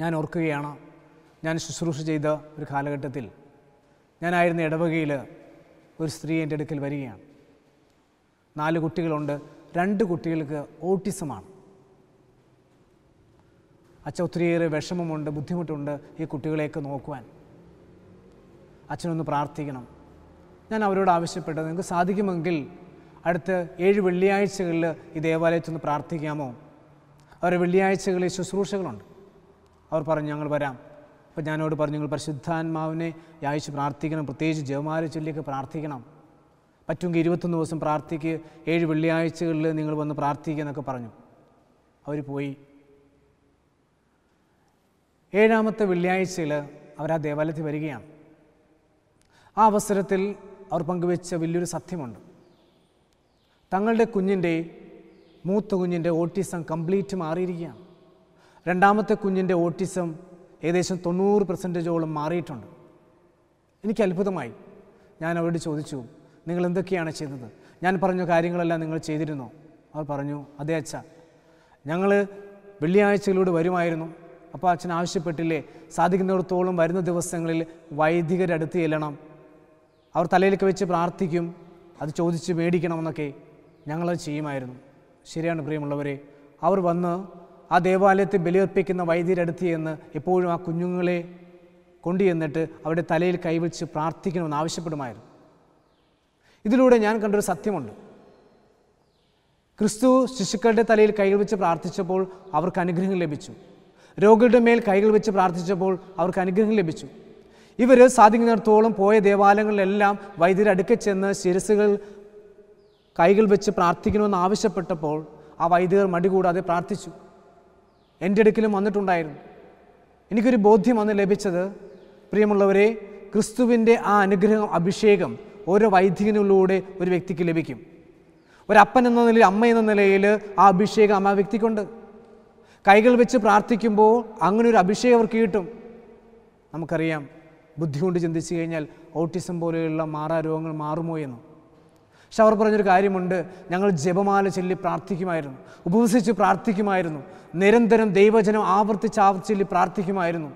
ഞാൻ ഓർക്കുകയാണ് ഞാൻ ശുശ്രൂഷ ചെയ്ത ഒരു കാലഘട്ടത്തിൽ ഞാനായിരുന്ന ഇടവകയിൽ ഒരു സ്ത്രീ എന്റെ അടുക്കൽ വരികയാണ്. നാല് കുട്ടികളുണ്ട് രണ്ട് കുട്ടികൾക്ക് ഓട്ടിസമാണ്. അച്ഛൻ ഒത്തിരിയേറെ വിഷമമുണ്ട് ബുദ്ധിമുട്ടുണ്ട് ഈ കുട്ടികളെയൊക്കെ നോക്കുവാൻ. അച്ഛനൊന്ന് പ്രാർത്ഥിക്കണം. ഞാൻ അവരോട് ആവശ്യപ്പെട്ടത് നിങ്ങൾക്ക് സാധിക്കുമെങ്കിൽ അടുത്ത ഏഴ് വെള്ളിയാഴ്ചകളിൽ ഈ ദേവാലയത്തിൽ നിന്ന് പ്രാർത്ഥിക്കാമോ? അവരുടെ വെള്ളിയാഴ്ചകളിൽ ശുശ്രൂഷകളുണ്ട്. അവർ പറഞ്ഞു ഞങ്ങൾ വരാം. അപ്പം ഞാനോട് പറഞ്ഞു നിങ്ങൾ പരിശുദ്ധാത്മാവിനെ യാഴ്ച പ്രാർത്ഥിക്കണം പ്രത്യേകിച്ച് ജവമാല ചൊല്ലിയൊക്കെ പ്രാർത്ഥിക്കണം. പറ്റുമെങ്കിൽ ഇരുപത്തൊന്ന് ദിവസം പ്രാർത്ഥിക്ക് ഏഴ് വെള്ളിയാഴ്ചകളിൽ നിങ്ങൾ വന്ന് പ്രാർത്ഥിക്കുക പറഞ്ഞു. അവർ പോയി. ഏഴാമത്തെ വെള്ളിയാഴ്ചയിൽ അവർ ആ ദേവാലയത്തിൽ വരികയാണ്. ആ അവസരത്തിൽ അവർ പങ്കുവെച്ച വലിയൊരു സത്യമുണ്ട്. തങ്ങളുടെ കുഞ്ഞിന്റെ മൂത്ത കുഞ്ഞിന്റെ ഓട്ടിസം കംപ്ലീറ്റ് മാറിയിരിക്കുകയാണ്. രണ്ടാമത്തെ കുഞ്ഞിന്റെ ഓട്ടിസം ഏകദേശം തൊണ്ണൂറ് പെർസെന്റേജോളം മാറിയിട്ടുണ്ട്. എനിക്ക് അത്ഭുതമായി. ഞാൻ അവരോട് ചോദിച്ചു നിങ്ങൾ എന്തൊക്കെയാണ് ചെയ്തത്? ഞാൻ പറഞ്ഞ കാര്യങ്ങളെല്ലാം നിങ്ങൾ ചെയ്തിരുന്നോ? അവർ പറഞ്ഞു അതെ അച്ഛ. ഞങ്ങൾ വെള്ളിയാഴ്ചകളിലൂടെ വരുമായിരുന്നു. അപ്പോൾ അച്ഛൻ ആവശ്യപ്പെട്ടില്ലേ സാധിക്കുന്നിടത്തോളം വരുന്ന ദിവസങ്ങളിൽ വൈദികരടുത്ത് ചെല്ലണം. അവർ തലയിലൊക്കെ വെച്ച് പ്രാർത്ഥിക്കും അത് ചോദിച്ച് മേടിക്കണമെന്നൊക്കെ ഞങ്ങളത് ചെയ്യുമായിരുന്നു. ശരിയാണ് പ്രിയമുള്ളവരെ. അവർ വന്ന് ആ ദേവാലയത്തിൽ ബലിയർപ്പിക്കുന്ന വൈദ്യരടുത്തിയെന്ന് എപ്പോഴും ആ കുഞ്ഞുങ്ങളെ കൊണ്ടുചെന്നിട്ട് അവരുടെ തലയിൽ കൈവച്ച് പ്രാർത്ഥിക്കണമെന്ന് ആവശ്യപ്പെടുമായിരുന്നു. ഇതിലൂടെ ഞാൻ കണ്ടൊരു സത്യമുണ്ട്. ക്രിസ്തു ശിശുക്കളുടെ തലയിൽ കൈകൾ വെച്ച് പ്രാർത്ഥിച്ചപ്പോൾ അവർക്ക് അനുഗ്രഹം ലഭിച്ചു. രോഗികളുടെ മേൽ കൈകൾ വെച്ച് പ്രാർത്ഥിച്ചപ്പോൾ അവർക്ക് അനുഗ്രഹം ലഭിച്ചു. ഇവർ സാധിക്കുന്നിടത്തോളം പോയ ദേവാലയങ്ങളിലെല്ലാം വൈദ്യരുടെ അടുക്കൽ ചെന്ന് ശിരസുകൾ കൈകൾ വെച്ച് പ്രാർത്ഥിക്കണമെന്ന് ആവശ്യപ്പെട്ടപ്പോൾ ആ വൈദികർ മടികൂടാതെ പ്രാർത്ഥിച്ചു. എന്റെ അടുക്കലും വന്നിട്ടുണ്ടായിരുന്നു. എനിക്കൊരു ബോധ്യം അന്ന് ലഭിച്ചത് പ്രിയമുള്ളവരെ ക്രിസ്തുവിന്റെ ആ അനുഗ്രഹം അഭിഷേകം ഓരോ വൈദികനിലൂടെ ഒരു വ്യക്തിക്ക് ലഭിക്കും. ഒരപ്പൻ എന്ന നിലയിൽ അമ്മ എന്ന നിലയിൽ ആ അഭിഷേകം ആ വ്യക്തിക്കുണ്ട്. കൈകൾ വെച്ച് പ്രാർത്ഥിക്കുമ്പോൾ അങ്ങനെ ഒരു അഭിഷേകം അവർക്ക് കിട്ടും. നമുക്കറിയാം ബുദ്ധി കൊണ്ട് ചിന്തിച്ചു കഴിഞ്ഞാൽ ഓട്ടിസം പോലെയുള്ള മാറാ രോഗങ്ങൾ മാറുമോ എന്ന്. പക്ഷെ അവർ പറഞ്ഞൊരു കാര്യമുണ്ട്. ഞങ്ങൾ ജപമാല ചൊല്ലി പ്രാർത്ഥിക്കുമായിരുന്നു. ഉപവസിച്ച് പ്രാർത്ഥിക്കുമായിരുന്നു. നിരന്തരം ദൈവജനം ആവർത്തിച്ച് ആവർത്തിച്ച് ചൊല്ലി പ്രാർത്ഥിക്കുമായിരുന്നു.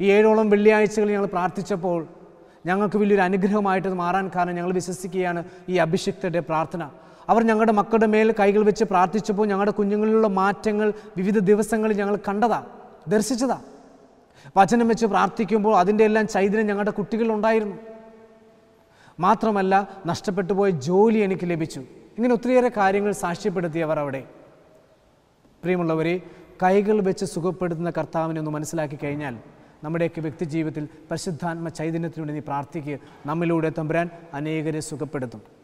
ഈ ഏഴോളം വെള്ളിയാഴ്ചകൾ ഞങ്ങൾ പ്രാർത്ഥിച്ചപ്പോൾ ഞങ്ങൾക്ക് വലിയൊരു അനുഗ്രഹമായിട്ട് അത് മാറാൻ കാരണം ഞങ്ങൾ വിശ്വസിക്കുകയാണ് ഈ അഭിഷിക്തരുടെ പ്രാർത്ഥന. അവർ ഞങ്ങളുടെ മക്കളുടെ മേൽ കൈകൾ വെച്ച് പ്രാർത്ഥിച്ചപ്പോൾ ഞങ്ങളുടെ കുഞ്ഞുങ്ങളിലുള്ള മാറ്റങ്ങൾ വിവിധ ദിവസങ്ങളിൽ ഞങ്ങൾ കണ്ടതാ ദർശിച്ചതാ. വചനം വെച്ച് പ്രാർത്ഥിക്കുമ്പോൾ അതിന്റെ എല്ലാം ചൈതന്യം ഞങ്ങളുടെ കുട്ടികളിലുണ്ടായിരുന്നു മാത്രമല്ല നഷ്ടപ്പെട്ടു പോയ ജോലി എനിക്ക് ലഭിച്ചു. ഇങ്ങനെ ഒത്തിരിയേറെ കാര്യങ്ങൾ സാക്ഷ്യപ്പെടുത്തിയവർ അവിടെ. പ്രിയമുള്ളവരെ കൈകൾ വെച്ച് സുഖപ്പെടുത്തുന്ന കർത്താവിനെ ഒന്ന് മനസ്സിലാക്കി കഴിഞ്ഞാൽ നമ്മുടെയൊക്കെ വ്യക്തിജീവിതത്തിൽ പരിശുദ്ധാത്മ ചൈതന്യത്തിനുവേണ്ടി നീ പ്രാർത്ഥിക്കുക. നമ്മിലൂടെ തമ്പുരാൻ അനേകരെ സുഖപ്പെടുത്തും.